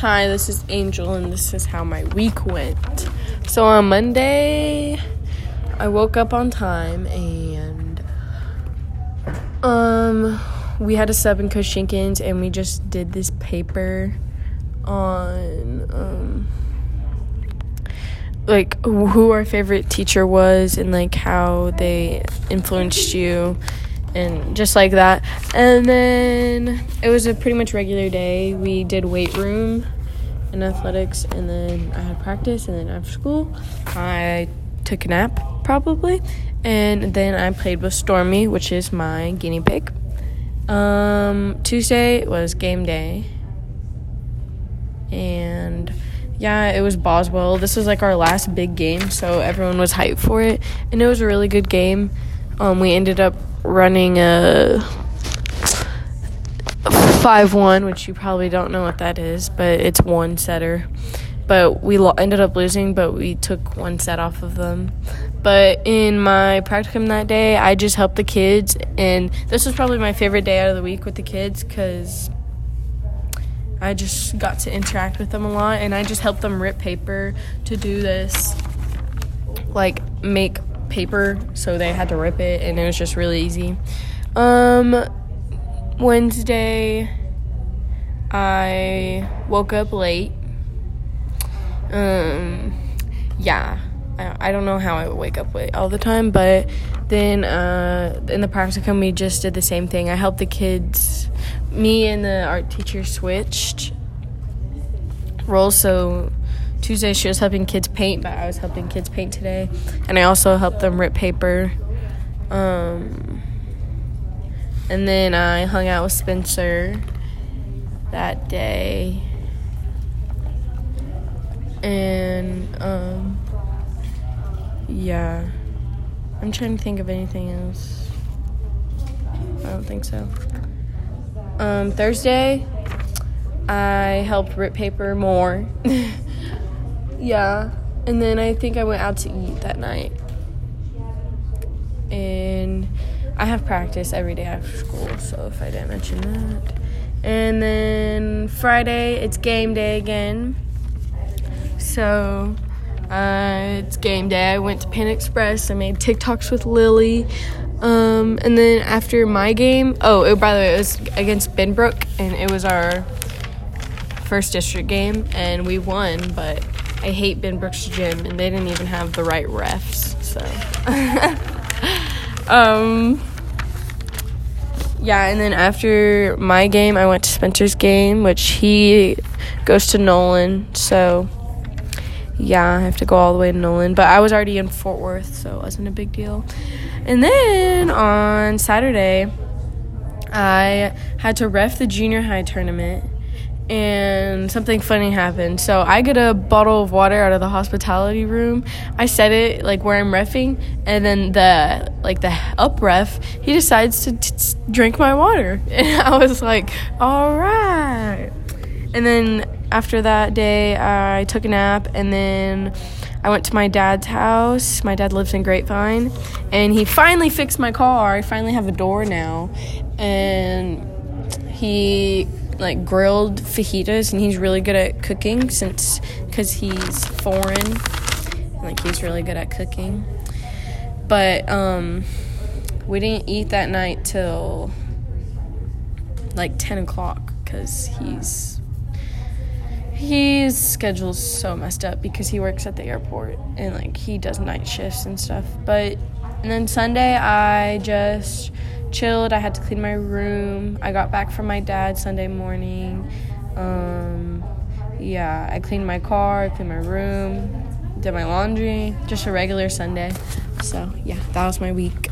Hi, this is Angel, and this is how my week went. So on Monday, I woke up on time and um we had a sub in Koshinkins and we just did this paper on um like who our favorite teacher was and like how they influenced you and just like that. And then it was a pretty much regular day. We did weight room and athletics, and then I had practice, and then after school, I took a nap probably, and then I played with Stormy, which is my guinea pig. Um, Tuesday was game day, and yeah, it was Boswell. This was like our last big game, so everyone was hyped for it, and it was a really good game. Um, we ended up running a 5 1, which you probably don't know what that is, but it's one setter. But we lo- ended up losing, but we took one set off of them. But in my practicum that day, I just helped the kids, and this was probably my favorite day out of the week with the kids because I just got to interact with them a lot, and I just helped them rip paper to do this, like make paper, so they had to rip it, and it was just really easy. Um, Wednesday, I woke up late. Um, yeah, I, I don't know how I would wake up late all the time, but then uh, in the practicum, we just did the same thing. I helped the kids. Me and the art teacher switched roles, so Tuesday she was helping kids paint, but I was helping kids paint today, and I also helped them rip paper. Um, and then I hung out with Spencer that day, and um, yeah, I'm trying to think of anything else. I don't think so. Um, Thursday, I helped rip paper more. Yeah. And then I think I went out to eat that night. And I have practice every day after school, so if I didn't mention that. And then Friday, it's game day again. So uh, it's game day. I went to Panda Express. I made TikToks with Lily. Um, and then after my game, oh, it, by the way, it was against Benbrook, and it was our first district game, and we won, but I hate Benbrook's gym, and they didn't even have the right refs. So, um, yeah. And then after my game, I went to Spencer's game, which he goes to Nolan. So, yeah, I have to go all the way to Nolan. But I was already in Fort Worth, so it wasn't a big deal. And then on Saturday, I had to ref the junior high tournament and something funny happened. So I get a bottle of water out of the hospitality room. I set it like where I'm refing, and then the like the up ref he decides to t- drink my water, and I was like, all right. And then after that day, I took a nap, and then. I went to my dad's house. My dad lives in Grapevine, and he finally fixed my car. I finally have a door now, and he like grilled fajitas and he's really good at cooking since because he's foreign. Like he's really good at cooking. But um we didn't eat that night till like 10 o'clock because he's his schedule's so messed up because he works at the airport and like he does night shifts and stuff. But and then sunday i just chilled. I had to clean my room. I got back from my dad Sunday morning. Um, yeah, I cleaned my car, cleaned my room, did my laundry, just a regular Sunday. So, yeah, that was my week.